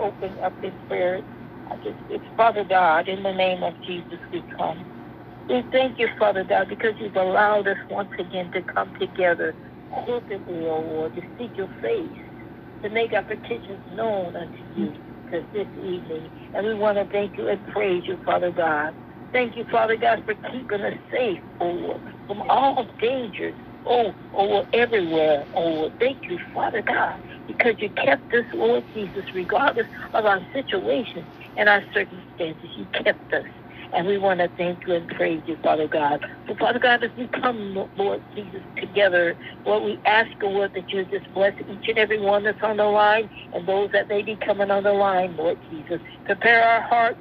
open up this prayer. I just, it's Father God, in the name of Jesus, we come. We thank you, Father God, because you've allowed us once again to come together corporately, O Lord, to seek your face, to make our petitions known unto you this evening. And we want to thank you and praise you, Father God. Thank you, Father God, for keeping us safe, O Lord, from all dangers, oh, oh, everywhere, oh, Lord. Thank you, Father God, because you kept us, Lord Jesus, regardless of our situation and our circumstances. You kept us. And we want to thank you and praise you, Father God. So, Father God, as we come, Lord Jesus, together, Lord, we ask, Lord, that you just bless each and every one that's on the line and those that may be coming on the line, Lord Jesus. Prepare our hearts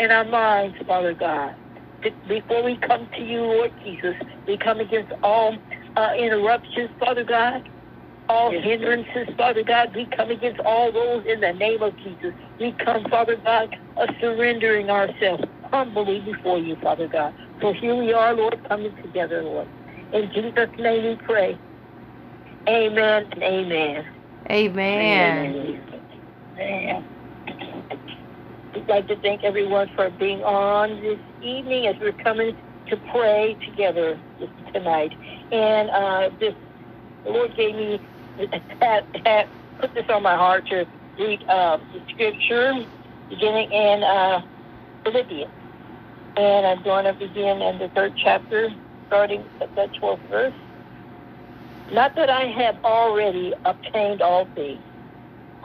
and our minds, Father God. Before we come to you, Lord Jesus, we come against all uh, interruptions, Father God, all Yes. hindrances, Father God. We come against all those in the name of Jesus. We come, Father God, uh, surrendering ourselves humbly before you, Father God. So here we are, Lord, coming together, Lord. In Jesus' name we pray. Amen and amen. Amen. Amen. We'd like to thank everyone for being on this evening as we're coming to pray together tonight. And uh, this, the Lord gave me, had, had put this on my heart to read uh, the scripture beginning in uh, Philippians. And I'm going to begin in the third chapter, starting at the 12th verse. Not that I have already obtained all things,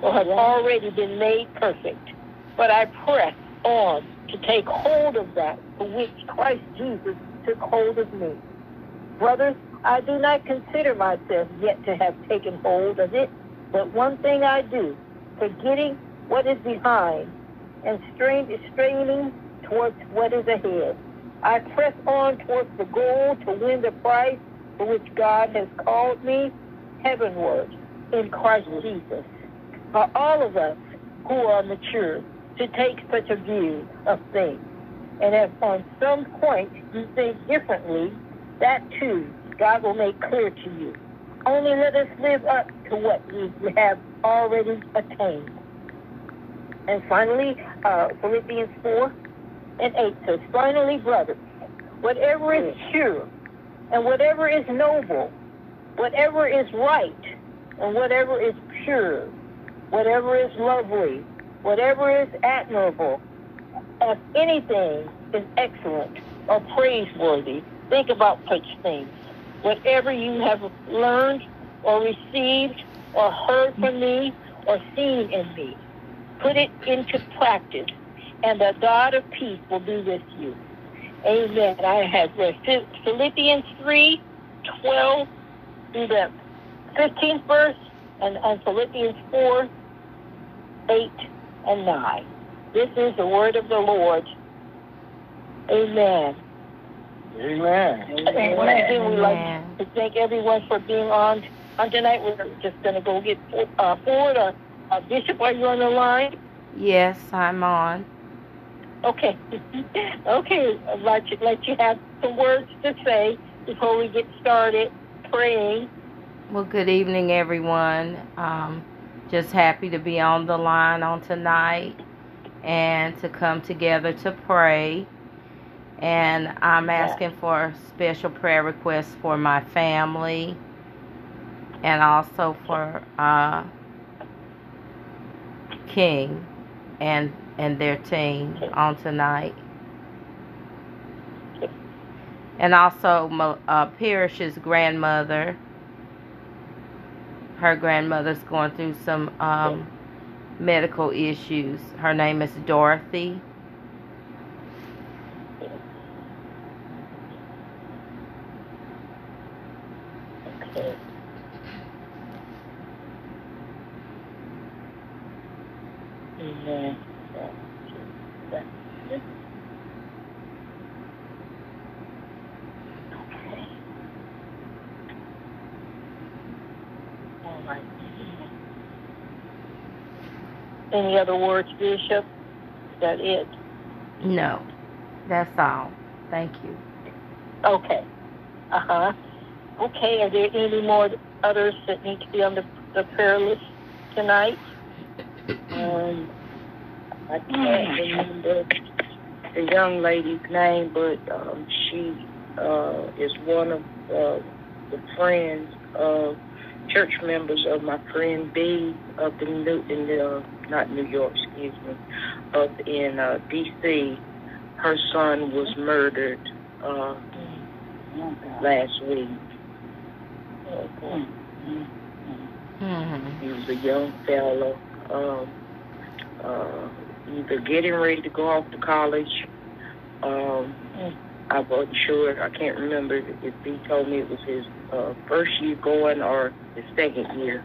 or have already been made perfect, but I press on to take hold of that for which Christ Jesus took hold of me. Brothers, I do not consider myself yet to have taken hold of it, but one thing I do, forgetting what is behind and strain, straining towards what is ahead. I press on towards the goal to win the prize for which God has called me heavenward in Christ Jesus. For all of us who are mature to take such a view of things, and if on some point you think differently, that too God will make clear to you. Only let us live up to what we have already attained. And finally, uh, Philippians 4 and 8 says, Finally, brothers, whatever is pure, and whatever is noble, whatever is right, and whatever is pure, whatever is lovely, whatever is admirable, if anything is excellent or praiseworthy, think about such things. Whatever you have learned or received or heard from me or seen in me, put it into practice, and the God of peace will be with you. Amen. I have read Philippians 3, 12 through the 15th verse, and, and Philippians 4, 8, and 9. This is the word of the Lord. Amen. Amen. And what I we like Amen. to thank everyone for being on on tonight. We're just going to go get uh, forward. Uh, uh, Bishop, are you on the line? Yes, I'm on. Okay. okay. I'd like to let you have some words to say before we get started praying. Well, good evening, everyone. Um, just happy to be on the line on tonight and to come together to pray. And I'm asking for special prayer requests for my family and also for uh, King and and their team on tonight. And also uh, Parrish's grandmother. Her grandmother's going through some um, medical issues. Her name is Dorothy. Okay. Amen. Okay. All right. Any other words, Bishop? Is that it? No, that's all. Thank you. Okay. Uh huh. Okay. Are there any more others that need to be on the, the prayer list tonight? Um, I can't remember the young lady's name, but um, she uh, is one of uh, the friends of church members of my friend B up in New in uh, not New York, excuse me, up in uh, D.C. Her son was murdered uh, last week. Okay. hmm He was a young fellow, um, uh, either getting ready to go off to college. Um. I wasn't sure. I can't remember if he told me it was his uh, first year going or his second year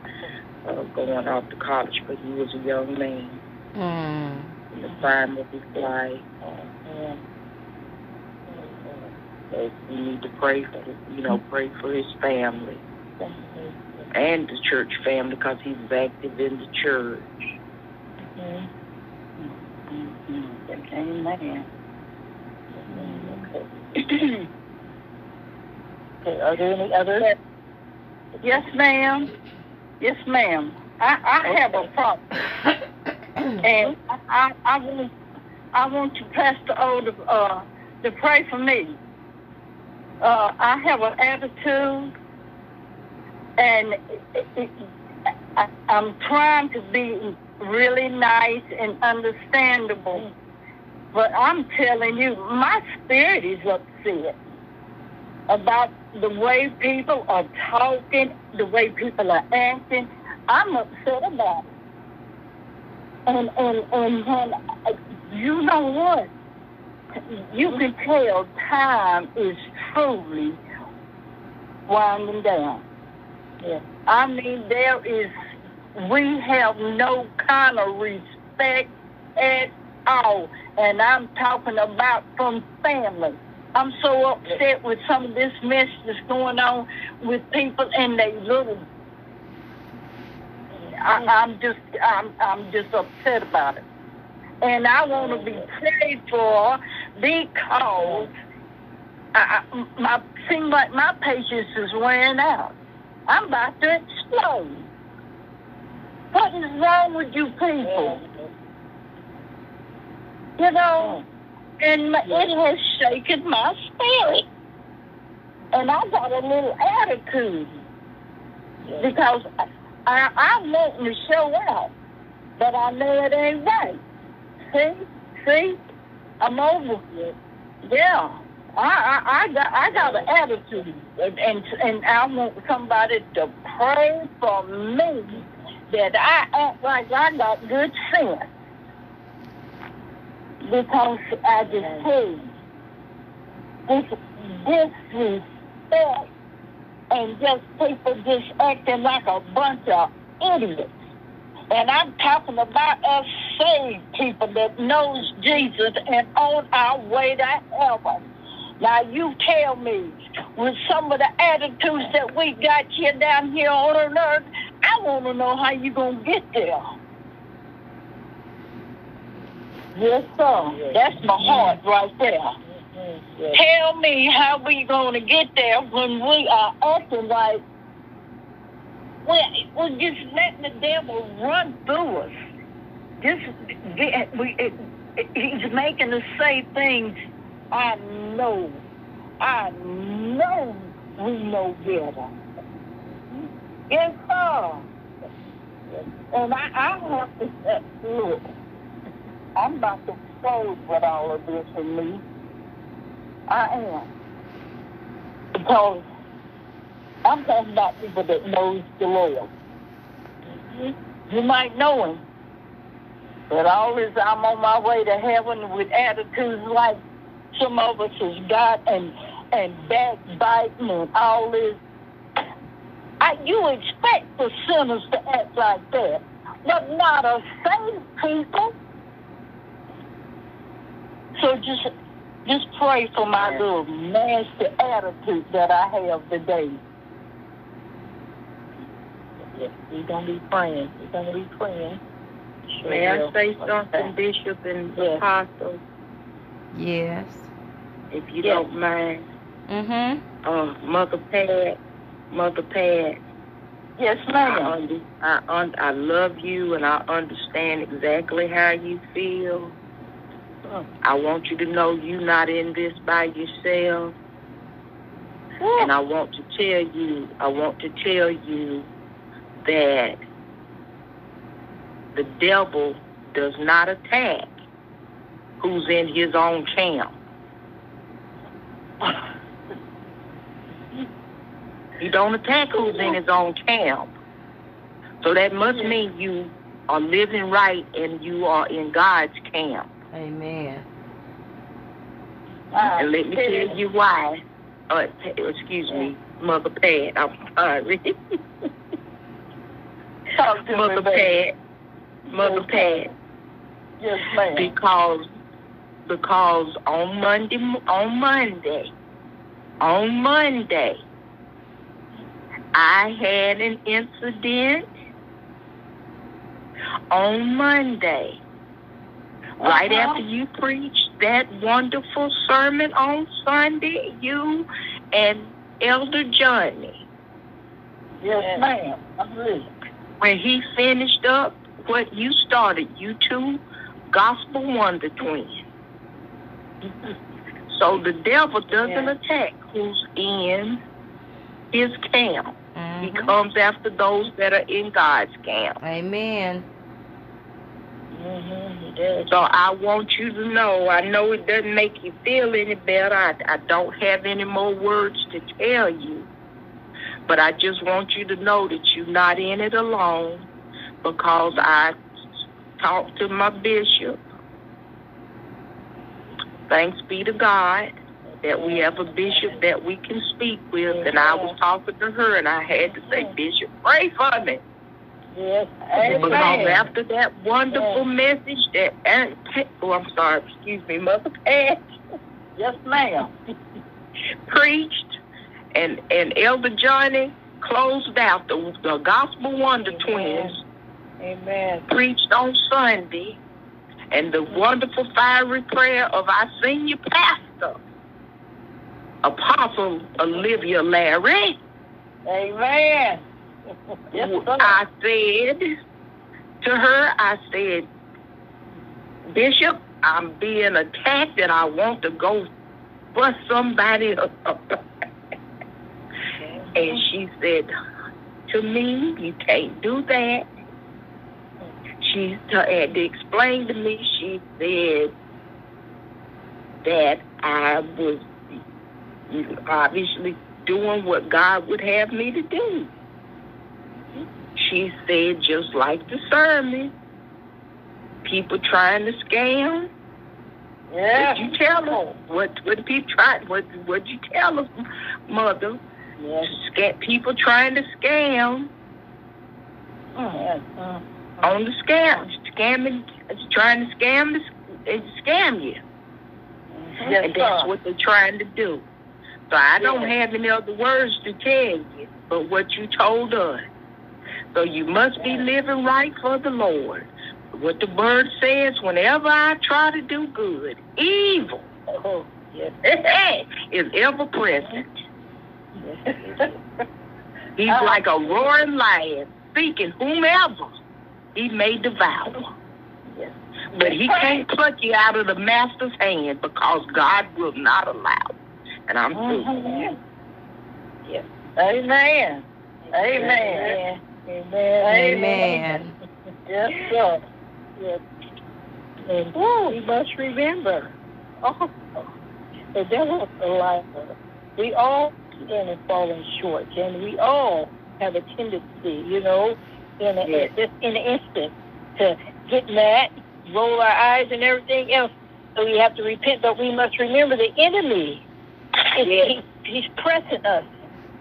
uh, going off to college. But he was a young man Mm. in the prime of his life. Yeah. So we need to pray for, you know, pray for his family and the church family because he was active in the church. Mhm. Amen. Okay. Okay, are there any others? Yes, ma'am. Yes, ma'am. I, I have a problem, and I, I, I want I want you, Pastor O, to, uh, to pray for me. Uh, I have an attitude, and it, it, I, I'm trying to be really nice and understandable, but I'm telling you, my spirit is upset about the way people are talking, the way people are acting. I'm upset about it. And and and when you know what, you can tell time is truly winding down. Yeah. I mean, there is we have no kind of respect at all, and I'm talking about from family. I'm so upset with some of this mess that's going on with people and they little. I, I'm just, I'm, I'm just upset about it, and I want to be prayed for because I, I, my seems like my patience is wearing out. I'm about to explode. What is wrong with you people? You know, and it has shaken my spirit. And I got a little attitude. Because I, I, wanting to show out, but I know it ain't right. See, see, I'm over it. Yeah, I, I, I got, I got an attitude, and, and and I want somebody to pray for me that I act like I got good sense because I you, this disrespect and just people just acting like a bunch of idiots. And I'm talking about us saved people that knows Jesus and on our way to heaven. Now you tell me, with some of the attitudes that we got here down here on earth, I want to know how you gonna get there. Yes, sir. That's my heart right there. Tell me how we gonna get there when we are acting like we're, we're just letting the devil run through us. Just we, it, it, he's making us say things. I know, I know we know better. Yes, sir. And I, I have to say, look, I'm about to expose what all of this for me. I am. Because I'm talking about people that knows the Lord. You might know him. But all this, I'm on my way to heaven with attitudes like some of us has got and and backbiting and all this. I, you expect the sinners to act like that, but not a saved people. So just just pray for my little nasty attitude that I have today. Yeah, we're gonna be praying. We're gonna be praying. Sure May I say something, Bishop and Yes. Apostle, Yes. if you Yes. don't mind? Mhm. Uh, Mother Pat, Mother Pat, Yes, I, ma'am. under, I, un, I love you and I understand exactly how you feel. I want you to know you're not in this by yourself. And I want to tell you, I want to tell you that the devil does not attack who's in his own camp. He don't attack who's in his own camp. So that must mean you are living right and you are in God's camp. Amen. Uh, And let me tell you why. Uh, excuse me, Mother Pat. I'm sorry. Talk to Mother me. Pat. Mother Pat. Yes, ma'am. Because because on Monday on Monday on Monday I had an incident on Monday. Right Uh-huh. after you preached that wonderful sermon on Sunday, you and Elder Johnny, Yes, ma'am. I'm when he finished up what you started, you two gospel wonder twins. So the devil doesn't Yeah. attack who's in his camp. He Mhm. comes after those that are in God's camp. Amen. Mm-hmm. So I want you to know, I know it doesn't make you feel any better. I, I don't have any more words to tell you. But I just want you to know that you're not in it alone because I talked to my bishop. Thanks be to God that we have a bishop that we can speak with. And I was talking to her and I had to say, Bishop, pray for me. Yes. Because Amen. after that wonderful message that Aunt Pat, oh, I'm sorry, excuse me, Mother Pat Yes, ma'am. preached, and and Elder Johnny closed out the the Gospel Wonder Twins Amen. preached on Sunday, and the wonderful fiery prayer of our senior pastor, Apostle Olivia Larry. Amen. Yes. I said to her, I said, Bishop, I'm being attacked and I want to go bust somebody up. and she said to me, you can't do that. She had to explain to me, she said that I was obviously doing what God would have me to do. She said, just like the sermon, people trying to scam. Yeah. What you tell them? What what people try? What what you tell them, mother? Yes. Scam, people trying to scam Yes. Uh, on the scam, scamming, trying to scam scam you, Yes, and that's sir. what they're trying to do. So I don't have any other words to tell you, but what you told us. So you must be living right for the Lord. What the word says, whenever I try to do good, evil Oh, yes. is ever present. yes. He's like a roaring lion, seeking whomever he may devour. Yes. But he can't pluck you out of the master's hand because God will not allow. And I'm through. Mhm. Yes. Amen. Amen. Amen. Amen. Amen. Yes, sir. Yes. And we must remember, oh, the devil is a liar. We all sin and falling short, and we all have a tendency, you know, in a, Yes. just in an instant, to get mad, roll our eyes, and everything else. So we have to repent, but we must remember the enemy. Yes. he, he's pressing us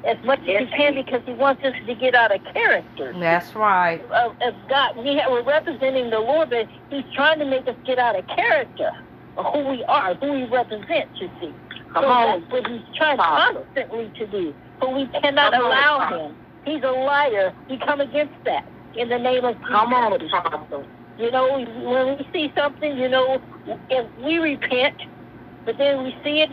as much as he can because he wants us to get out of character That's right. of, of God. We have, we're representing the Lord, but He's trying to make us get out of character of who we are, who we represent. You see, Come so on. that's what He's trying constantly to do. But we cannot Come allow Father. Him. He's a liar. We come against that in the name of Jesus. Come on, Apostle. You know, when we see something, you know, if we repent, but then we see it,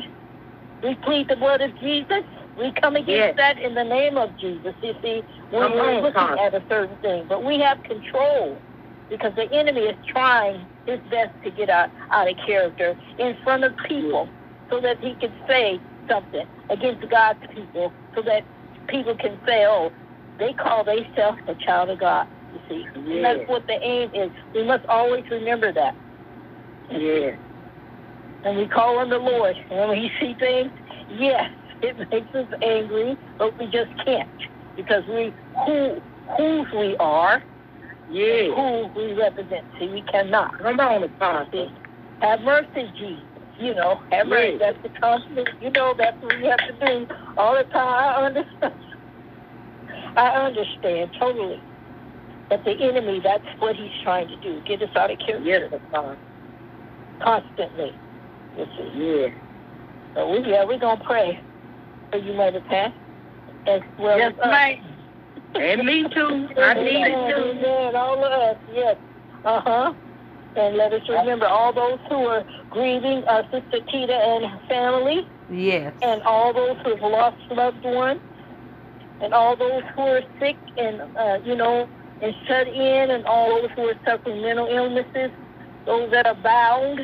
we plead the blood of Jesus. We come against Yes. that in the name of Jesus. You see, when Come we're on, looking at a certain thing, but we have control because the enemy is trying his best to get out, out of character in front of people so that he can say something against God's people so that people can say, oh, they call themselves a child of God. You see, and Yes. that's what the aim is. We must always remember that. Yes. And we call on the Lord. And when we see things, yes, it makes us angry, but we just can't because we who whose we are, Yes. who we represent. See, we cannot. Come on, Apostle. Have mercy, Jesus. You know, have mercy. Yes. That's the constant. You know, that's what we have to do all the time. I understand. I understand totally. But the enemy, that's what he's trying to do. Get us out of character Yes, constantly. Yes. So we, yeah, we're going to pray for you, Mother Pat. As well Yes, as us. And me too. I need it too. Amen. All of us, yes. Uh huh. And let us remember all those who are grieving, uh, Sister Tita and family, Yes. and all those who have lost loved ones, and all those who are sick and, uh, you know, and shut in, and all those who are suffering mental illnesses, those that are bound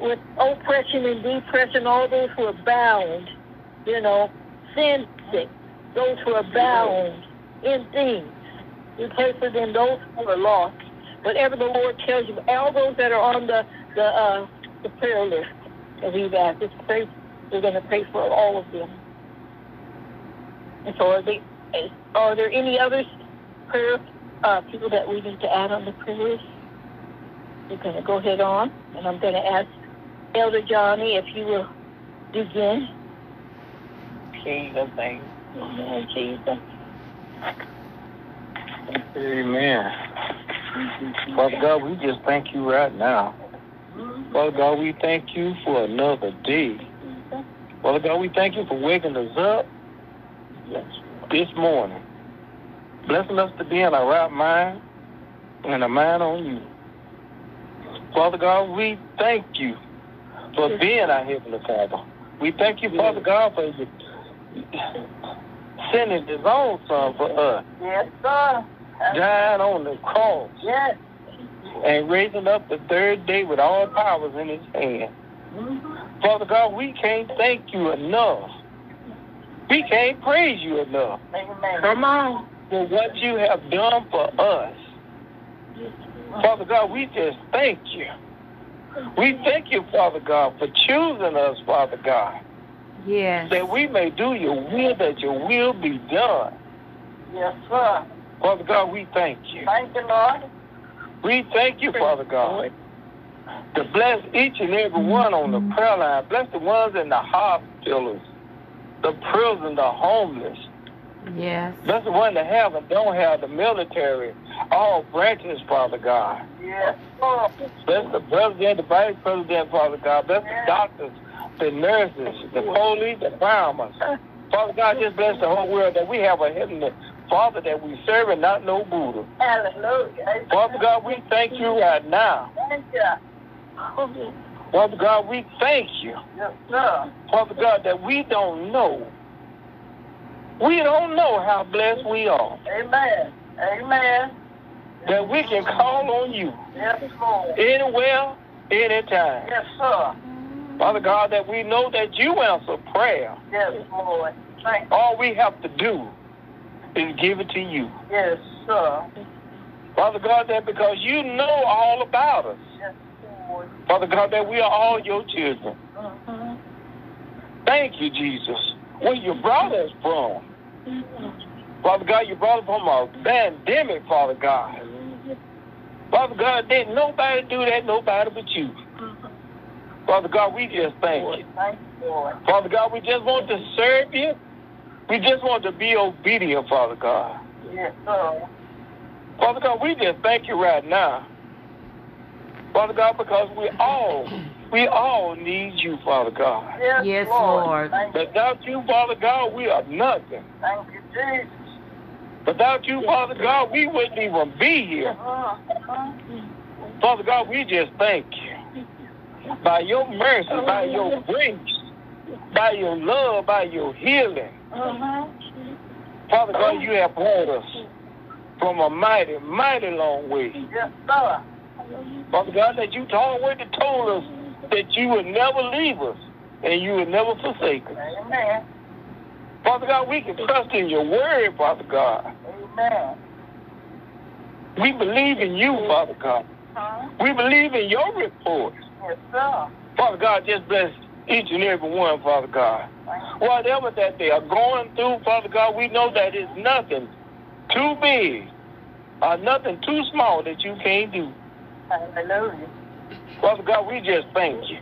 with oppression and depression, all those who are bound, you know, sin sick, those who are bound in things. We pray for them, those who are lost. Whatever the Lord tells you, all those that are on the the uh, the prayer list that we've asked, just pray. We're going to pray for all of them. And so, are, they, are there any other prayer uh, people that we need to add on the prayer list? We're going to go ahead on, and I'm going to ask Elder Johnny if you will begin. Jesus name. Amen, Jesus. Amen. Father God, we just thank you right now. Father God, we thank you for another day. Father God, we thank you for waking us up this morning, blessing us to be in our right mind and a mind on you. Father God, we thank you for being our Heavenly Father. We thank you, Father God, for you sending his own son for us, Yes, sir. dying on the cross. Yes. and raising up the third day with all powers in his hand. Mm-hmm. Father God, we can't thank you enough. We can't praise you enough Amen. Come on. for what you have done for us. Father God, we just thank you. We thank you, Father God, for choosing us, Father God, Yes. that we may do your will, that your will be done. Yes, sir. Father God, we thank you. Thank you, Lord. We thank you, Father God, to bless each and every one on the prayer line. Bless the ones in the hospitals, the prison, the homeless. Yes. Bless the ones that have and don't have, the military, all branches, Father God. Yes, sir. Bless the president, the vice president, Father God. Bless the doctors, the nurses, the police, the farmers. Uh. Father God, just bless the whole world that we have a heavenly Father that we serve and not no Buddha. Hallelujah. Father God, we thank you right now. Thank you. Father God, we thank you. Yes, sir. Father God, that we don't know. We don't know how blessed we are. Amen. Amen. That we can call on you Yes, Lord. anywhere, anytime. Yes, sir. Father God, that we know that you answer prayer. Yes, Lord. Thank you. All we have to do is give it to you. Yes, sir. Father God, that because you know all about us. Yes, Lord. Father God, that we are all your children. Mm-hmm. Thank you, Jesus. Where you brought us from. Father God, you brought us from a pandemic, Father God. Father God, didn't nobody do that, nobody but you. Father God, we just thank you. Thank you, Lord. Father God, we just want to serve you. We just want to be obedient, Father God. Yes, sir. Father God, we just thank you right now. Father God, because we all, we all need you, Father God. Yes, Yes, Lord. Lord. Without you, Father God, we are nothing. thank you, Jesus. Without you, Father God, we wouldn't even be here. Uh-huh. Father God, we just thank you. By your mercy, by your grace, by your love, by your healing. Father God, you have brought us from a mighty, mighty long way. Yes, sir. Father God, that you already told us that you would never leave us and you would never forsake us. Amen. Father God, we can trust in your word, Father God. Amen. We believe in you, Father God. Huh? We believe in your report. Yes. Father God, just bless each and every one, Father God. Thank you. Whatever that they are going through, Father God, we know that it's nothing too big or nothing too small that you can't do. Hallelujah. Father God, we just thank you.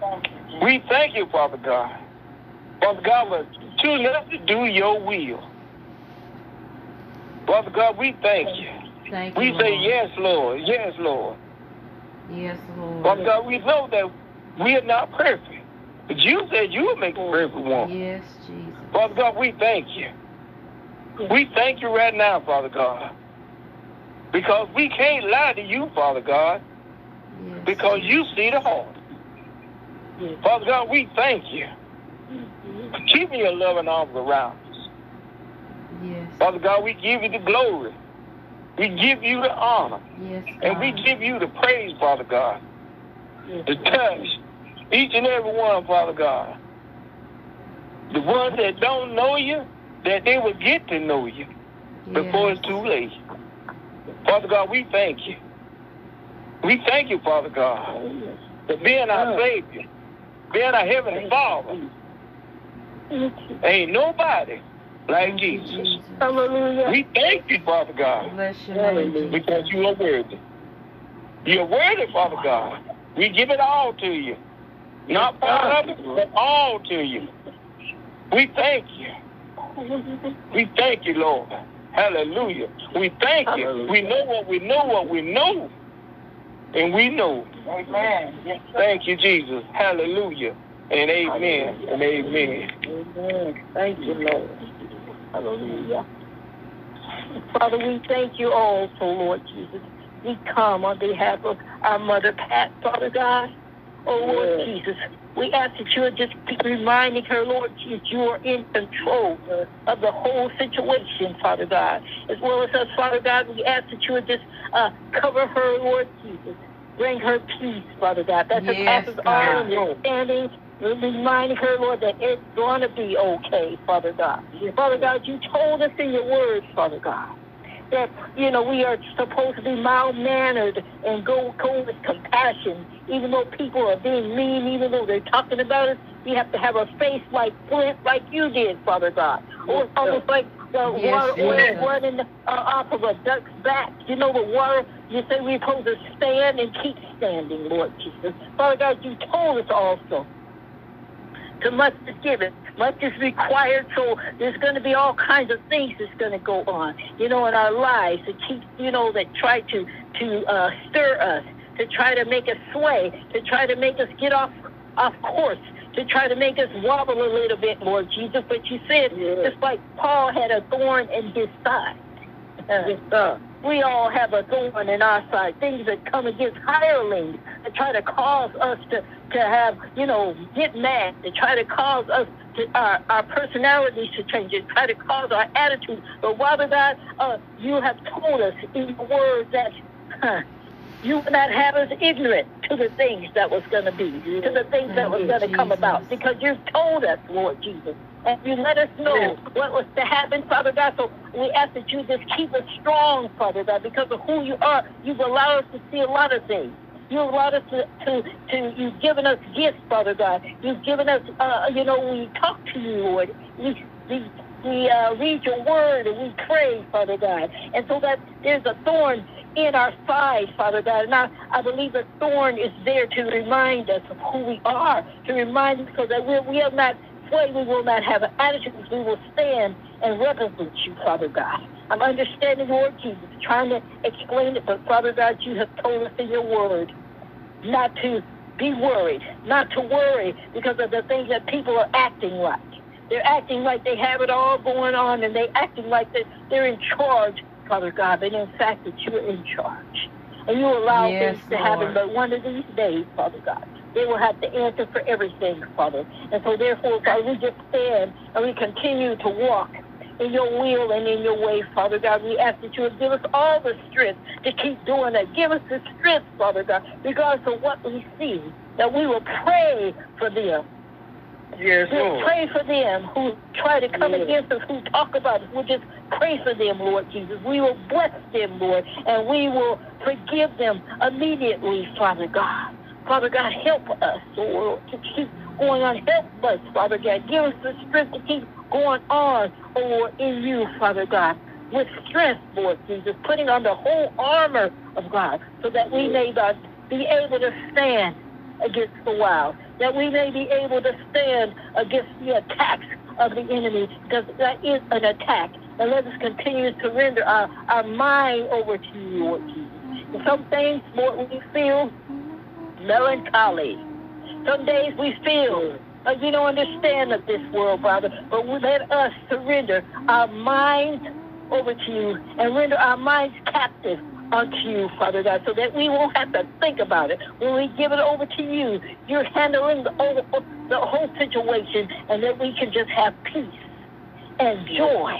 Thank you, We thank you, Father God. Father God, for choosing us to do your will. Father God, we thank you. Thank you. We say, Lord. yes, Lord. Yes, Lord. Yes, Lord. Father God, we know that we are not perfect. But you said you would make a perfect one. Yes, Jesus. Father God, we thank you. We thank you right now, Father God. Because we can't lie to you, Father God, Yes. because you see the heart. Father God, we thank you for keeping your loving arms around us. Yes. Father God, we give you the glory. We give you the honor. Yes. And we give you the praise, Father God, to touch each and every one, Father God. The ones that don't know you, that they will get to know you before it's too late. Father God, we thank you. We thank you, Father God, for being our Savior, being our Heavenly Father. Ain't nobody like Thank you, Jesus. Jesus. Hallelujah. We thank you, Father God. Bless your name, Jesus. because you are worthy. You're worthy, Father God. We give it all to you. Not part of it, but all to you. We thank you. We thank you, Lord. Hallelujah. We thank you. We know what we know what we know. And we know. Amen. Yes. Thank you, Jesus. Hallelujah. And amen. And amen. Amen. Thank you, Lord. Hallelujah. Father, we thank you also, Lord Jesus. We come on behalf of our mother, Pat, Father God. Oh, Lord Yes. Jesus, we ask that you would just keep reminding her, Lord Jesus, you are in control of the whole situation, Father God. As well as us, Father God, we ask that you would just uh, cover her, Lord Jesus. Bring her peace, Father God. That Yes, surpasses all God. understanding. Reminding her, Lord, that it's going to be okay, Father God. Father God, you told us in your word, Father God, that, you know, we are supposed to be mild-mannered and go, go with compassion. Even though people are being mean, even though they're talking about us, we have to have a face like flint, like you did, Father God. Or almost like the Yes, water Jesus. running uh, off of a duck's back. You know, the water, you say we're supposed to stand and keep standing, Lord Jesus. Father God, you told us also to much is given, much is required. So there's going to be all kinds of things that's going to go on, you know, in our lives to keep, you know, that try to to uh, stir us, to try to make us sway, to try to make us get off off course, to try to make us wobble a little bit, more, Jesus. But you said, Yes. just like Paul had a thorn in his side. Yes, sir. We all have a thorn in our side, things that come against hirelings that try to cause us to, to have, you know, get mad, to try to cause us to, our, our personalities to change, to try to cause our attitude. But Father God, uh, you have told us in your word that huh, you would not have us ignorant to the things that was going to be, to the things that was going to come about, because you've told us, Lord Jesus. And you let us know what was to happen, Father God. So we ask that you just keep us strong, Father God, because of who you are. You've allowed us to see a lot of things. You've allowed us to, to, to you've given us gifts, Father God. You've given us, uh, you know, we talk to you, Lord. We, we, we uh, read your word and we pray, Father God. And so that there's a thorn in our side, Father God. And I, I believe the thorn is there to remind us of who we are, to remind us so that we, we are not sway, we will not have an attitude, we will stand and represent you, Father God. I'm understanding, Lord Jesus, trying to explain it, but Father God, you have told us in your word not to be worried, not to worry because of the things that people are acting like. They're acting like they have it all going on and they're acting like they're in charge, Father God, but in fact that you are in charge. And you allow yes, things to happen, but one of these days, Father God, they will have to answer for everything, Father. And so therefore, God, we just stand and we continue to walk in your will and in your way, Father God. We ask that you would give us all the strength to keep doing that. Give us the strength, Father God, regardless of what we see, that we will pray for them. Yes, we'll Lord. pray for them who try to come yes. against us, who talk about us. We'll just pray for them, Lord Jesus. We will bless them, Lord, and we will forgive them immediately, Father God. Father God, help us, oh, Lord, to keep going on. Help us, Father God. Give us the strength to keep going on, oh, Lord, in you, Father God. With strength, Lord Jesus, putting on the whole armor of God so that we may God, be able to stand against the wild, that we may be able to stand against the attacks of the enemy, because that is an attack. And let us continue to surrender our, our mind over to you, Lord Jesus. And some things, Lord, we feel melancholy. Some days we feel like we don't understand of this world, Father, but let us surrender our minds over to you and render our minds captive unto you, Father God, so that we won't have to think about it. When we give it over to you, you're handling the, the whole situation, and that we can just have peace and joy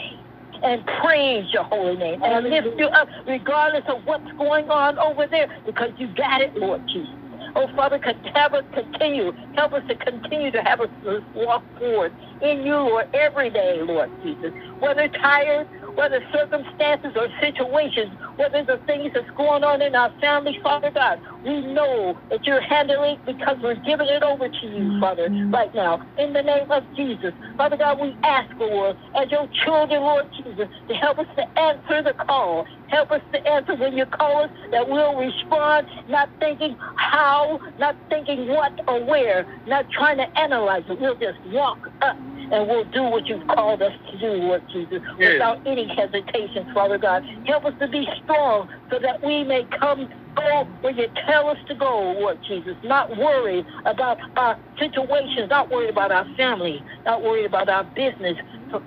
and praise your holy name and lift you up regardless of what's going on over there because you got it, Lord Jesus. Oh, Father, help us continue. Help us to continue to have us walk forward in you, Lord, every day, Lord Jesus. Whether tired, whether circumstances or situations, whether the things that's going on in our family, Father God, we know that you're handling because we're giving it over to you, Father, right now. In the name of Jesus. Father God, we ask, Lord, as your children, Lord Jesus, to help us to answer the call. Help us to answer when you call us, that we'll respond, not thinking how, not thinking what or where, not trying to analyze it. We'll just walk up and we'll do what you've called us to do, Lord Jesus, Yes. without any hesitation, Father God. Help us to be strong so that we may come go where you tell us to go, Lord Jesus. Not worried about our situations, not worried about our family, not worried about our business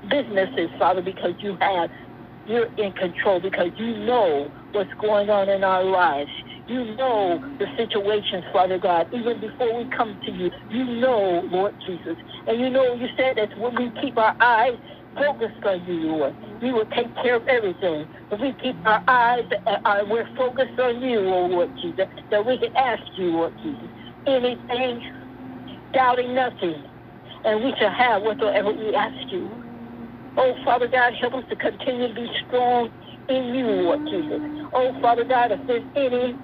businesses, Father, because you have you're in control because you know what's going on in our lives. You know the situations, Father God, even before we come to you. You know, Lord Jesus. And you know, you said that when we keep our eyes focused on you, Lord, you will take care of everything. If we keep our eyes, uh, uh, we're focused on you, Lord Jesus, that we can ask you, Lord Jesus, anything, doubting nothing, and we shall have whatsoever we ask you. Oh, Father God, help us to continue to be strong in you, Lord Jesus. Oh, Father God, if there's any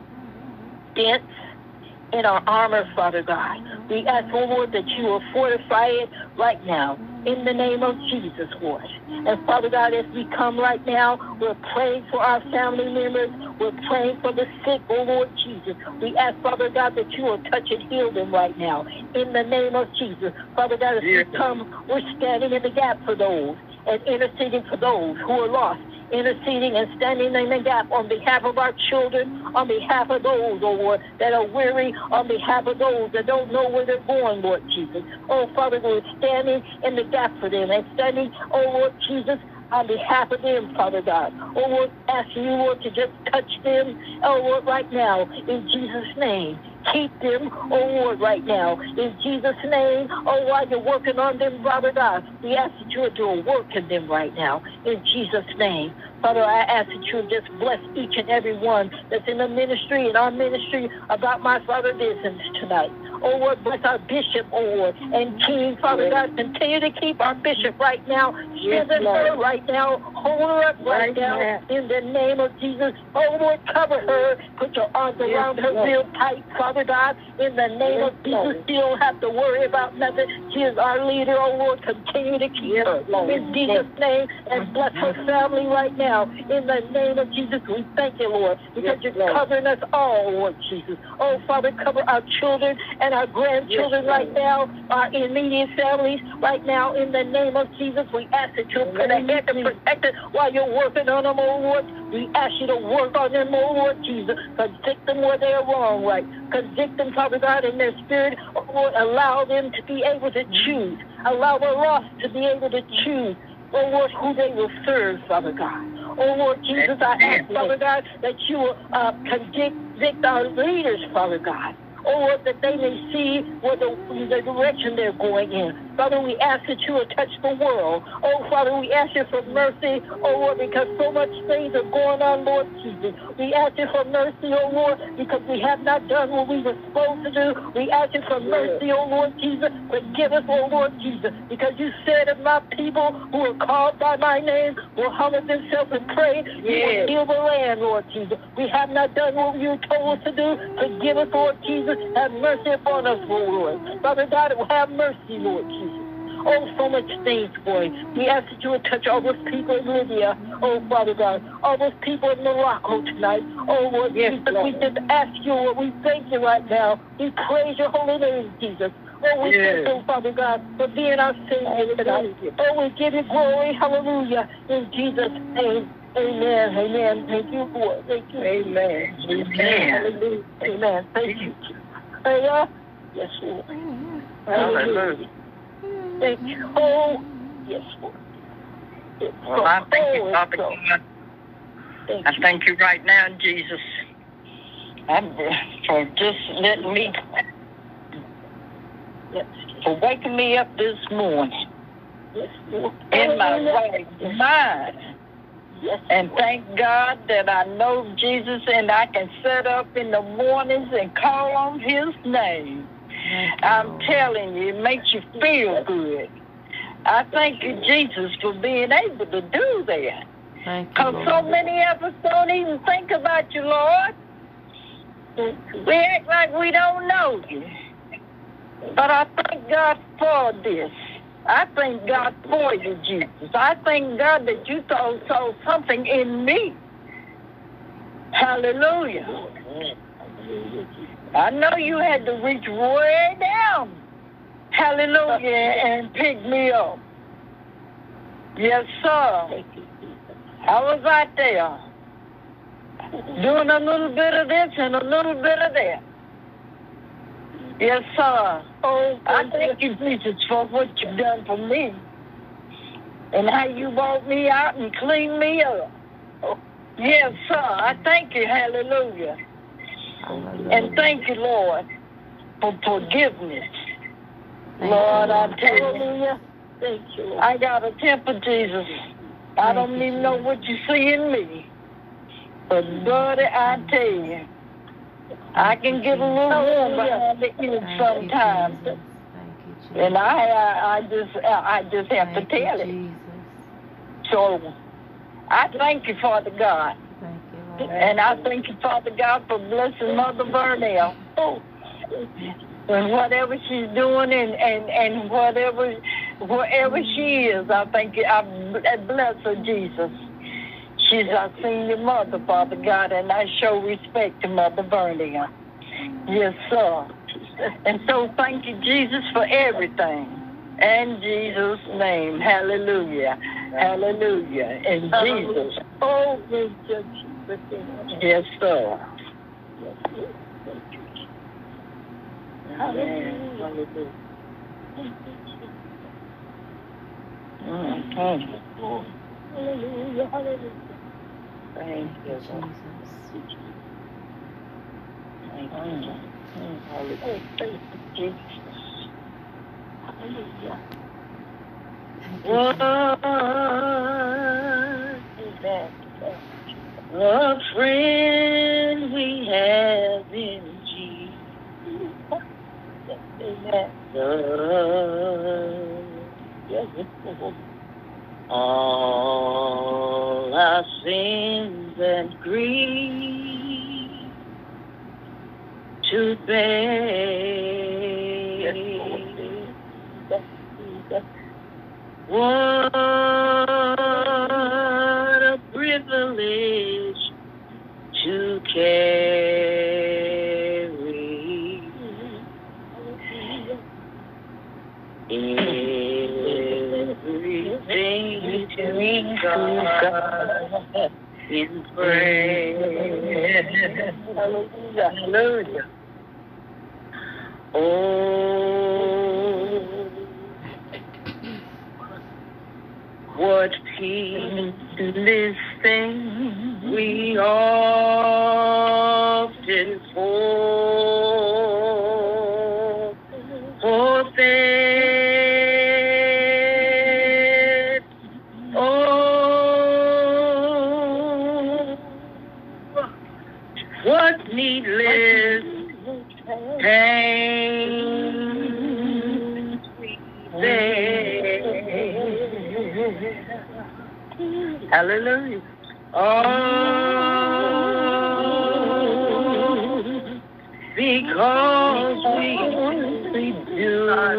dents in our armor, Father God, we ask, oh Lord, that you will fortify it right now in the name of Jesus, Lord. And Father God, as we come right now, we're praying for our family members. We're praying for the sick, oh Lord Jesus. We ask, Father God, that you will touch and heal them right now in the name of Jesus. Father God, as Yes. we come, we're standing in the gap for those and interceding for those who are lost, interceding and standing in the gap on behalf of our children, on behalf of those, oh Lord, that are weary, on behalf of those that don't know where they're going, Lord Jesus. Oh, Father, we're standing in the gap for them and standing, oh Lord Jesus, on behalf of them, Father God. Oh, Lord, asking you, Lord, to just touch them, oh Lord, right now, in Jesus' name. Keep them, oh Lord, right now. In Jesus' name, oh, while you're working on them, Father God, we ask that you would do a work in them right now. In Jesus' name. Father, I ask that you just bless each and every one that's in the ministry, in our ministry, about my Father business tonight. Oh Lord, bless our bishop, oh Lord, and King, Father God, continue to keep our bishop right now. Strengthen her right now. Hold her up right, now. In the name of Jesus. Oh Lord, cover her. Put your arms around her real tight, Father God. In the name of Jesus, she don't have to worry about nothing. She is our leader, oh Lord. Continue to keep her. In Jesus' name, and bless her family right now. In the name of Jesus, we thank you, Lord, because you're covering us all, Lord Jesus. Oh, Father, cover our children and our grandchildren right now, our immediate families right now. In the name of Jesus, we ask that you put a to protect us while you're working on them, oh Lord. We ask you to work on them, oh Lord Jesus. Convict them where they're wrong, right? Convict them, Father God, in their spirit. Oh Lord, allow them to be able to choose. Allow the lost to be able to choose. Oh Lord, who they will serve, Father God. Oh Lord Jesus, I ask, Father God, that you will uh, convict our leaders, Father God. Lord, that they may see what the, the direction they're going in. Father, we ask that you will touch the world. Oh, Father, we ask you for mercy, oh Lord, because so much things are going on, Lord Jesus. We ask you for mercy, oh Lord, because we have not done what we were supposed to do. We ask you for mercy, oh Lord Jesus. Forgive us, oh Lord Jesus, because you said if my people who are called by my name will humble themselves and pray, you will heal the land, Lord Jesus. We have not done what you told us to do. Forgive us, Lord Jesus. Have mercy upon us, oh Lord. Father God, have mercy, Lord Jesus. Oh, so much things, boy. We ask that you would touch all those people in Libya. Oh, Father God. All those people in Morocco tonight. Oh, Lord yes, Jesus, Lord. we just ask you, Lord. We thank you right now. We praise your holy name, Jesus. Oh, we yes. thank you, Father God, for being our Savior tonight. Oh, we give you glory. Hallelujah. In Jesus' name. Amen. Amen. Thank you, Lord. Thank you. Amen. Amen. Hallelujah. Amen. Thank you. Hallelujah. Yes, Lord. Hallelujah. Thank you. Oh, yes, Lord. well, I thank you, Father God. Thank I you. thank you right now, Jesus, I'm, uh, for just letting me, yes. for waking me up this morning yes, in my right mind. Yes, and thank God that I know Jesus and I can set up in the mornings and call on his name. I'm telling you, it makes you feel good. I thank you, Jesus, for being able to do that. Because so many of us don't even think about you, Lord. We act like we don't know you. But I thank God for this. I thank God for you, Jesus. I thank God that you saw, saw something in me. Hallelujah. I know you had to reach way down. Hallelujah. And pick me up. Yes, sir. I was out there doing a little bit of this and a little bit of that. Yes, sir. Oh, I thank you, Jesus, for what you've done for me and how you brought me out and cleaned me up. Oh. Yes, sir. I thank you. Hallelujah. And thank you, Lord, for forgiveness. Thank Lord, I tell you, thank you. I got a temper, Jesus. I don't even know what you see in me. But, buddy, I tell you, I can get a little warm behind the ears sometimes. And I, I, I just, I just have to tell you, it. So, I thank you, Father God. And I thank you, Father God, for blessing Mother Vernell. Oh, and whatever she's doing and, and, and whatever wherever she is, I thank you. I bless her, Jesus. She's our senior mother, Father God, and I show respect to Mother Vernell. Yes, sir. And so thank you, Jesus, for everything. In Jesus' name. Hallelujah. Hallelujah. In Jesus. Oh, Yes, sir. Hallelujah. Hallelujah. Hallelujah. Thank you, Jesus. Thank you. Hallelujah. Thank you, Jesus. Hallelujah. What a friend we have in Jesus. All our sins and grief to bear. What a privilege to carry everything to God in prayer. Hallelujah. Oh, what peaceless thing we often fall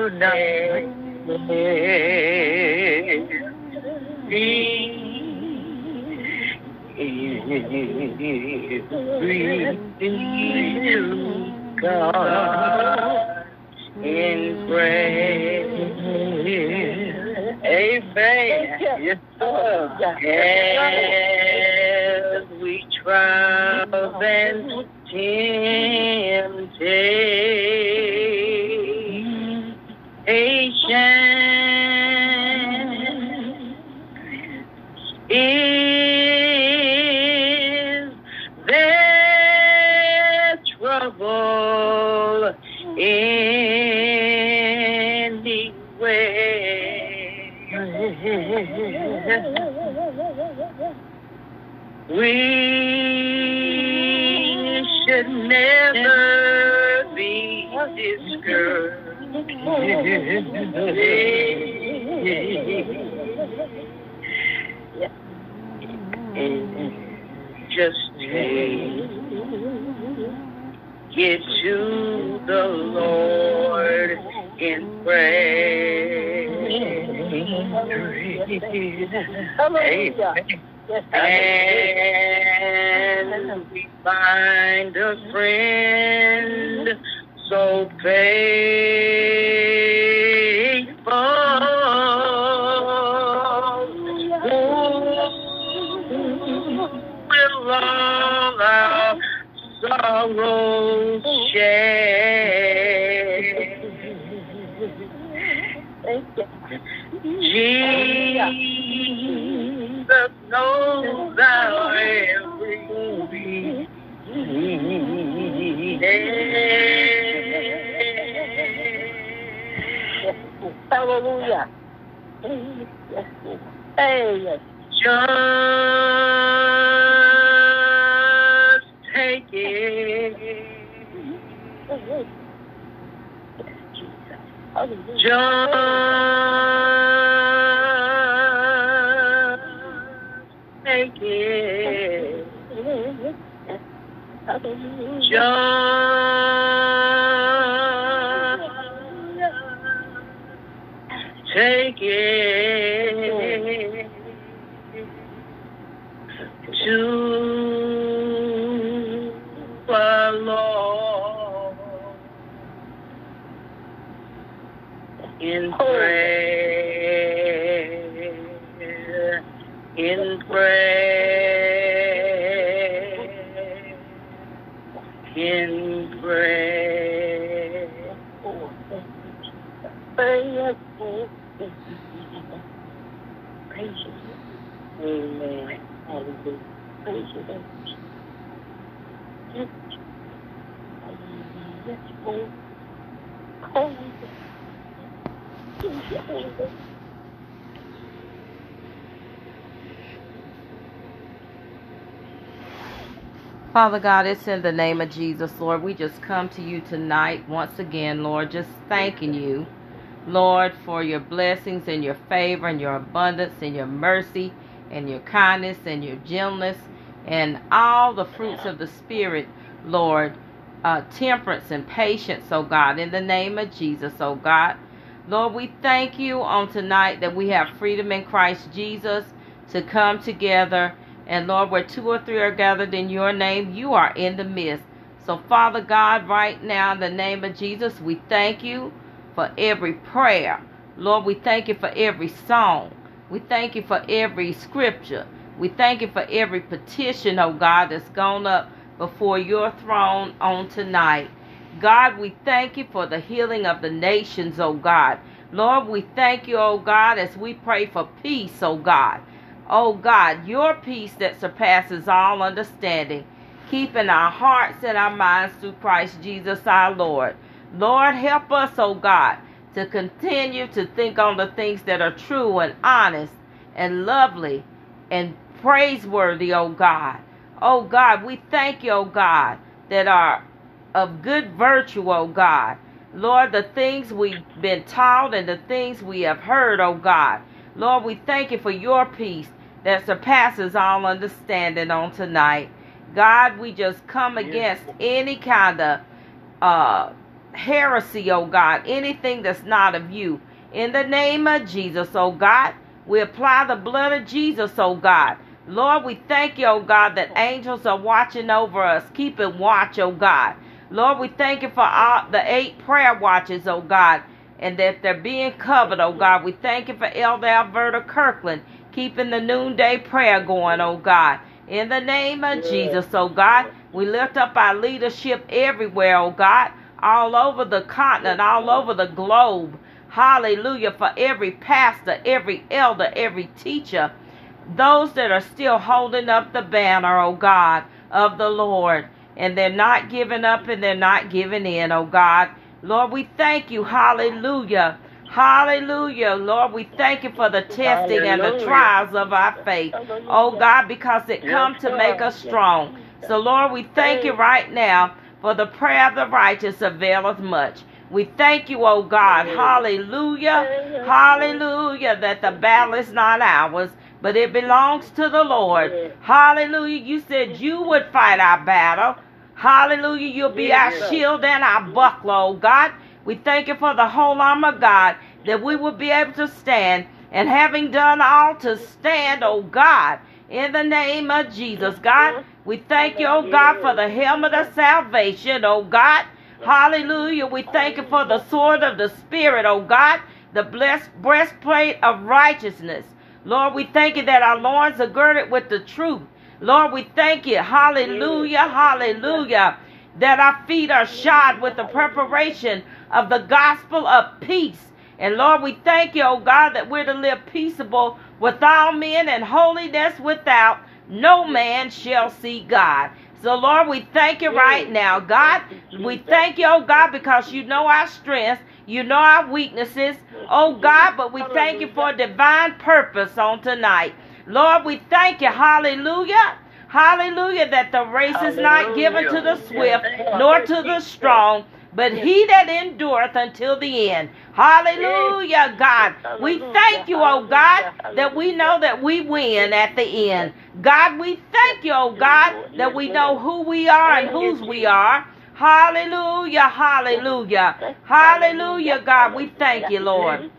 As we trial and never be discouraged. Just take it to the Lord in prayer. Hallelujah. Yes, we find a friend so faithful who will our sorrows. Jesus Hallelujah. Hey. Just take it. Just take it. Hallelujah. In oh. prayer, in prayer, in prayer. Praise you. Amen. Hallelujah. Praise you, Lord. Yes. Yes, Lord. Holy God. Father God, it's in the name of Jesus, Lord. We just come to you tonight once again, Lord, just thanking you Lord, for your blessings and your favor and your abundance and your mercy and your kindness and your gentleness and all the fruits of the Spirit, Lord, uh, temperance and patience, oh God, in the name of Jesus, oh God. Lord, we thank you on tonight that we have freedom in Christ Jesus to come together. And Lord, where two or three are gathered in your name, you are in the midst. So, Father God, right now, in the name of Jesus, we thank you for every prayer. Lord, we thank you for every song. We thank you for every scripture. We thank you for every petition, oh God, that's gone up before your throne on tonight. God, we thank you for the healing of the nations, oh God. Lord, we thank you, oh God, as we pray for peace, oh God. Oh God, your peace that surpasses all understanding, keeping our hearts and our minds through Christ Jesus our Lord. Lord, help us, oh God, to continue to think on the things that are true and honest and lovely and praiseworthy, oh God. Oh God, we thank you, oh God, that are of good virtue, O God. Lord, the things we've been taught and the things we have heard, O God. Lord, we thank you for your peace that surpasses all understanding on tonight. God, we just come against any kind of uh, heresy, oh God, anything that's not of you. In the name of Jesus, oh God, we apply the blood of Jesus, oh God. Lord, we thank you, oh God, that angels are watching over us, keeping watch, oh God. Lord, we thank you for all the eight prayer watches, oh God, and that they're being covered, oh God. We thank you for Elder Alberta Kirkland keeping the noonday prayer going, oh God. In the name of Jesus, oh God, we lift up our leadership everywhere, oh God, all over the continent, all over the globe. Hallelujah. For every pastor, every elder, every teacher, those that are still holding up the banner, oh God, of the Lord and they're not giving up and they're not giving in, oh God. Lord, we thank you. Hallelujah. Hallelujah. Lord, we thank you for the testing Hallelujah. and the trials of our faith. Hallelujah. Oh God, because it yes, comes to make us strong. So Lord, we thank you right now for the prayer of the righteous availeth much. We thank you, oh God. Hallelujah. Hallelujah. That the battle is not ours, but it belongs to the Lord. Hallelujah. You said you would fight our battle. Hallelujah. You'll be our shield and our buckler, oh God. We thank you for the whole armor, God, that we will be able to stand. And having done all to stand, oh God, in the name of Jesus, God, mm-hmm. we thank you, oh God, for the helmet of salvation, oh God. Hallelujah. We thank you for the sword of the Spirit, oh God, the blessed breastplate of righteousness. Lord, we thank you that our loins are girded with the truth. Lord, we thank you. Hallelujah. Hallelujah. That our feet are shod with the preparation of the gospel of peace. And Lord, we thank you, oh God, that we're to live peaceable with all men and holiness without. No man shall see God. So, Lord, we thank you right now, God. We thank you, oh God, because you know our strengths, you know our weaknesses, oh God, but we thank you for a divine purpose on tonight. Lord, we thank you. Hallelujah. Hallelujah. That the race is not given to the swift nor to the strong, but he that endureth until the end. Hallelujah, God. We thank you, oh God, that we know that we win at the end. God, we thank you, oh God, that we know who we are and whose we are. Hallelujah, hallelujah, hallelujah, God. We thank you, Lord,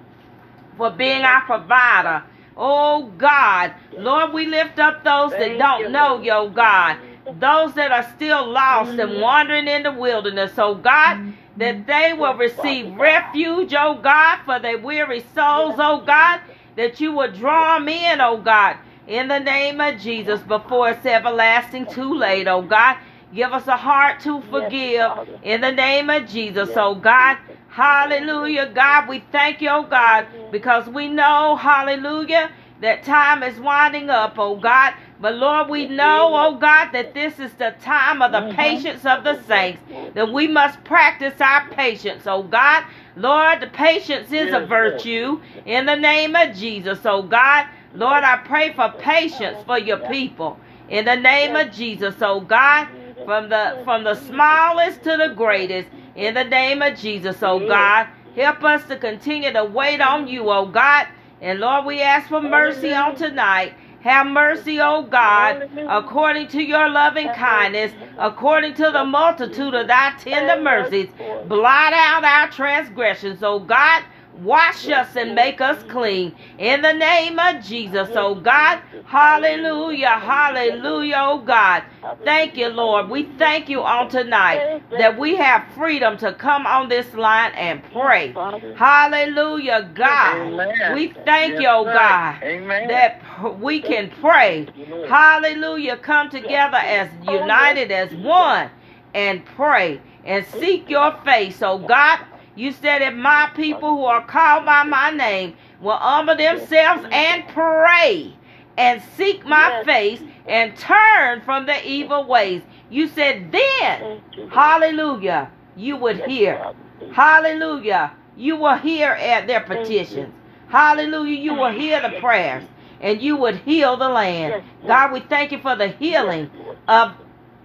for being our provider. Oh God, Lord, we lift up those that don't know your God, those that are still lost and wandering in the wilderness, oh God, that they will receive refuge, oh God, for their weary souls, oh God, that you will draw them in, oh God, in the name of Jesus before it's everlasting too late, oh God. Give us a heart to forgive in the name of Jesus, oh God. Hallelujah, God. We thank you, oh God, because we know, hallelujah, that time is winding up, oh God. But Lord, we know, oh God, that this is the time of the mm-hmm. patience of the saints, that we must practice our patience, oh God. Lord, the patience is a virtue in the name of Jesus, oh God. Lord, I pray for patience for your people in the name of Jesus, oh God, from the from the smallest to the greatest. In the name of Jesus, oh God, Help us to continue to wait on you, oh God. And Lord, we ask for mercy on tonight. Have mercy, O God, according to your loving kindness, according to the multitude of thy tender mercies. Blot out our transgressions, O God. Wash us and make us clean. In the name of Jesus, oh God. Hallelujah. Hallelujah, oh God. Thank you, Lord. We thank you on tonight that we have freedom to come on this line and pray. Hallelujah, God. Amen. We thank you, oh God, Amen. that we can pray. Hallelujah. Come together as united as one and pray and seek your face, oh God. You said, if my people who are called by my name will humble themselves and pray and seek my Yes. face and turn from the evil ways, you said, then, hallelujah, you would hear. Hallelujah, you will hear at their petitions. Hallelujah, you will hear the prayers and you would heal the land. God, we thank you for the healing of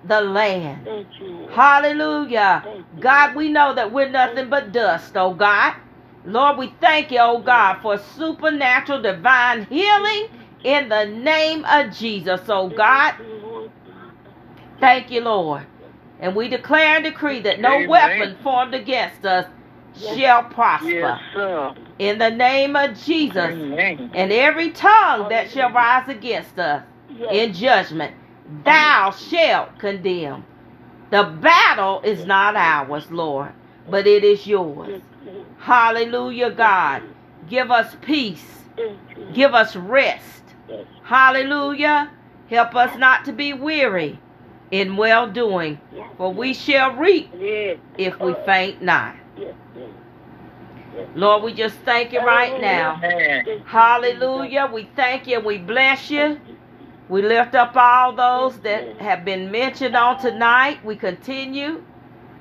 the land. Thank you. Hallelujah. God, we know that we're nothing but dust, oh God. Lord, we thank you, oh God, for supernatural divine healing in the name of Jesus, oh God. Thank you, Lord. And we declare and decree that no Amen. weapon formed against us shall prosper. Yes. In the name of Jesus. Amen. And every tongue that shall rise against us in judgment, thou shalt condemn. The battle is not ours, Lord, but it is yours. Hallelujah, God. Give us peace. Give us rest. Hallelujah. Help us not to be weary in well doing, for we shall reap if we faint not. Lord, we just thank you right now. Hallelujah. We thank you. We bless you. We lift up all those that have been mentioned on tonight. We continue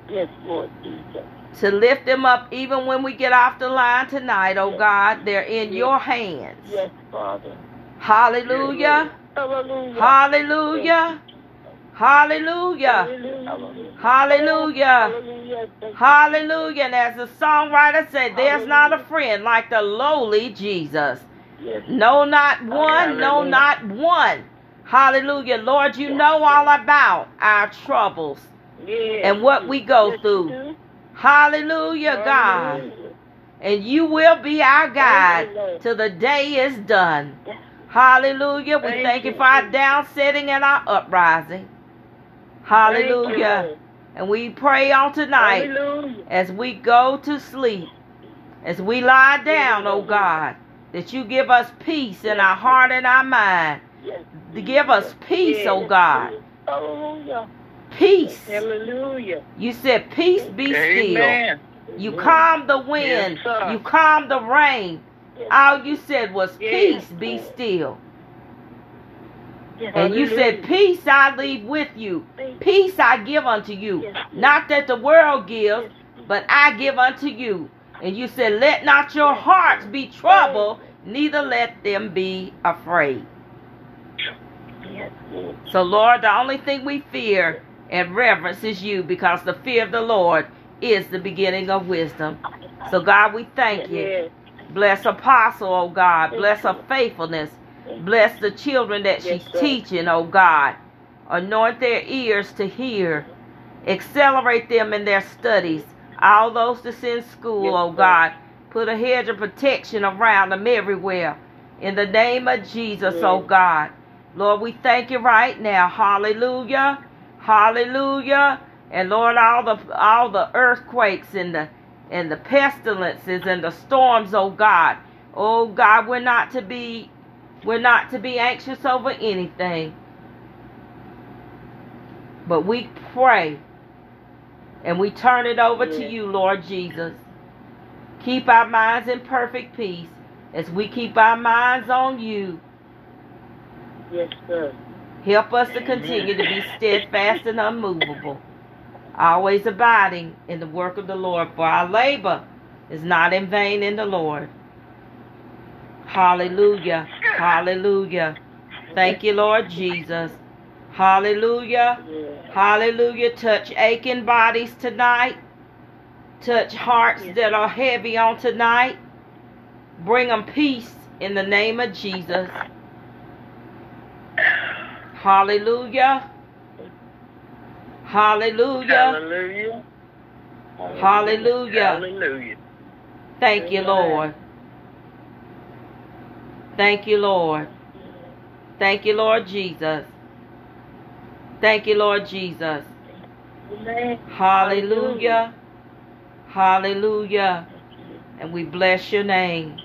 Yes, Lord Jesus. to lift them up even when we get off the line tonight, oh God. They're in your hands. Yes, Father. Hallelujah. Hallelujah. Hallelujah. Hallelujah. Hallelujah. Hallelujah. Hallelujah. Hallelujah. And as the songwriter said, there's not a friend like the lowly Jesus. Yes. No, not one. No, not one. Hallelujah. Lord, you know all about our troubles and what we go through. Hallelujah, God. And you will be our guide till the day is done. Hallelujah. We Thank you for our downsetting and our uprising. Hallelujah. And we pray on tonight Hallelujah. as we go to sleep, as we lie down, oh God, that you give us peace in our heart and our mind. Yes. To give us peace, oh God. Hallelujah. Peace. Hallelujah. You said, Peace be still. You calm the wind. Yes, you calm the rain. All you said was, Peace be still. And you said, Peace I leave with you. Peace I give unto you. Not that the world gives, but I give unto you. And you said, Let not your hearts be troubled, neither let them be afraid. So, Lord, the only thing we fear and reverence is you because the fear of the Lord is the beginning of wisdom. So, God, we thank you. Bless Apostle, oh God. Bless her faithfulness. Bless the children that she's teaching, oh God. Anoint their ears to hear. Accelerate them in their studies. All those that's in school, oh. God. Put a hedge of protection around them everywhere. In the name of Jesus, oh God. Lord, we thank you right now. Hallelujah. Hallelujah. And Lord, all the all the earthquakes and the and the pestilences and the storms, oh God. Oh God, we're not to be we're not to be anxious over anything. But we pray and we turn it over to you, Lord Jesus. Keep our minds in perfect peace as we keep our minds on you. Yes, sir. Help us to continue to be steadfast and unmovable, always abiding in the work of the Lord, for our labor is not in vain in the Lord. Hallelujah. Hallelujah. Thank you, Lord Jesus. Hallelujah. Hallelujah. Touch aching bodies tonight. Touch hearts that are heavy on tonight. Bring them peace in the name of Jesus. Hallelujah. Hallelujah. Hallelujah. Hallelujah. Hallelujah. Thank you, Lord. Thank you, Lord. Thank you, Lord Jesus. Thank you, Lord Jesus. Hallelujah. Hallelujah. And we bless your name.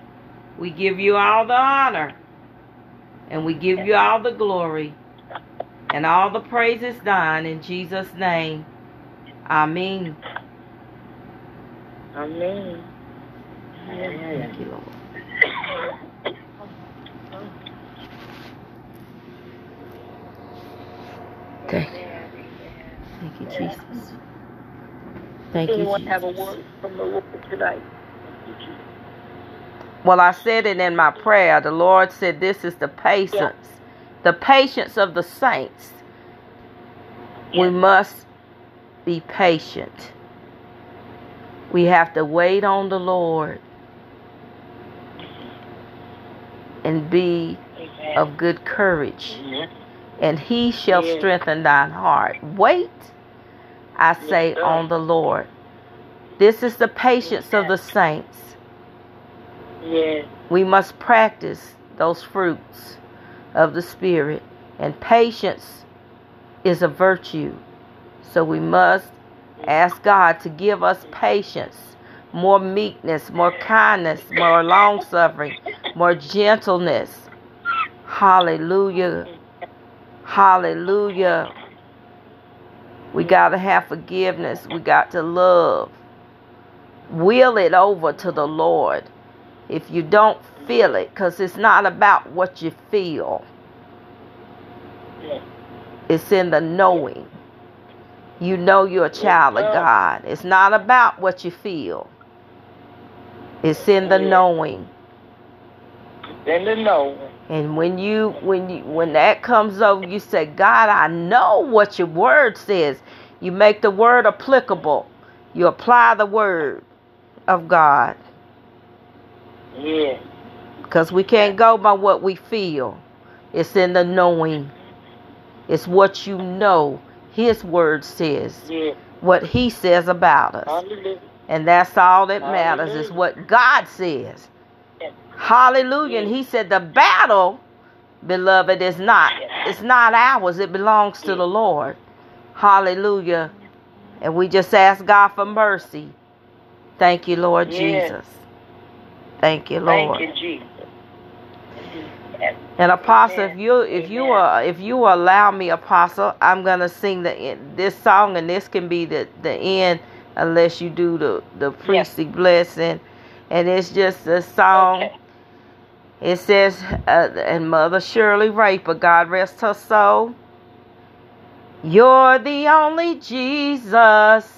We give you all the honor. And we give you all the glory. And all the praise is done in Jesus' name. Amen. Amen. Thank you, Lord. Thank you. Thank you, Jesus. Thank you, Anyone have a Jesus. word from the Lord tonight? Well, I said it in my prayer. The Lord said, This is the patience, the patience of the saints. We must be patient. We have to wait on the Lord and be Amen. of good courage, Amen. and He shall Yes. strengthen thine heart. Wait, I say, on the Lord. This is the patience of the saints. Yes. We must practice those fruits of the Spirit. And patience is a virtue. So we must ask God to give us patience, more meekness, more kindness, more long suffering, more gentleness. Hallelujah. Hallelujah. We got to have forgiveness. We got to love. Will it over to the Lord if you don't feel it, because it's not about what you feel, Yes. it's in the knowing. You know you're a child of God. It's not about what you feel, it's in the Yeah. knowing. Then the no. And when you when you when that comes over, you say, God, I know what your word says. You make the word applicable. You apply the word of God. Yes. Because we can't go by what we feel. It's in the knowing. It's what you know. His word says. Yes. What he says about us. Hallelujah. And that's all that matters is what God says. Hallelujah. And he said the battle, beloved, is not it's not ours. It belongs to the Lord. Hallelujah. And we just ask God for mercy. Thank you, Lord. Jesus. Thank you, Lord. Thank you, Jesus. Yes. And apostle, Amen. if you if you Amen. uh if you allow me, apostle, I'm gonna sing the this song, and this can be the the end unless you do the the priestly blessing, and it's just a song. Okay. It says, uh, and Mother Shirley Raper, God rest her soul. You're the only Jesus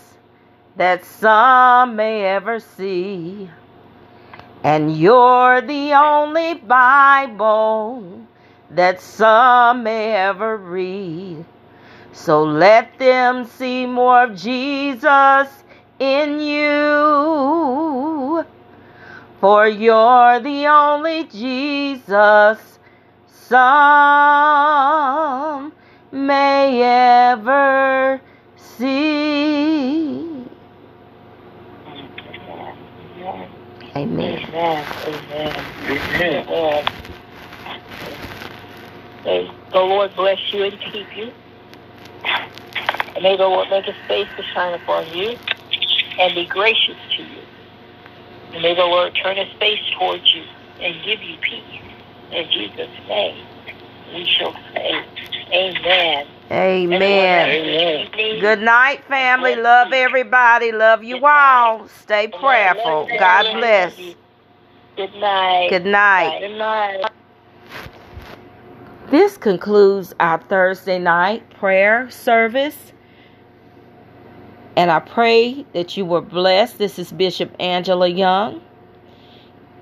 that some may ever see. And you're the only Bible that some may ever read. So let them see more of Jesus in you. For you're the only Jesus some may ever see. Amen. Amen. Amen. Amen. Amen. May the Lord bless you and keep you. And may the Lord make his face to shine upon you and be gracious to you. And may the Lord turn his face towards you and give you peace. In Jesus' name, we shall say, Amen. Amen. Amen. Good night, family. Love everybody. Love you all. Stay prayerful. God bless. Good night. Good night. Good night. This concludes our Thursday night prayer service. And I pray that you were blessed. This is Bishop Angela Young.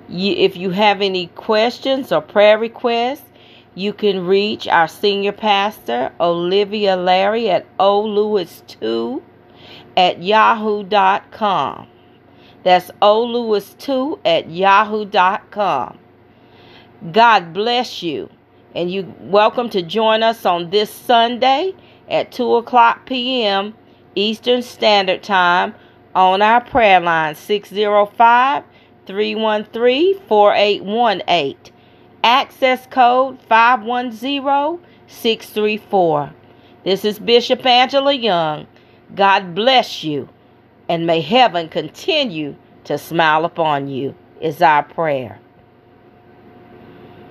You, if you have any questions or prayer requests, you can reach our senior pastor, Olivia Larry, at olewis2 at yahoo.com. That's olewis2 at yahoo.com. God bless you. And you welcome to join us on this Sunday at 2 o'clock p.m. Eastern Standard Time on our prayer line 605 313 4818. Access code 510 634. This is Bishop Angela Young. God bless you, and may heaven continue to smile upon you, is our prayer.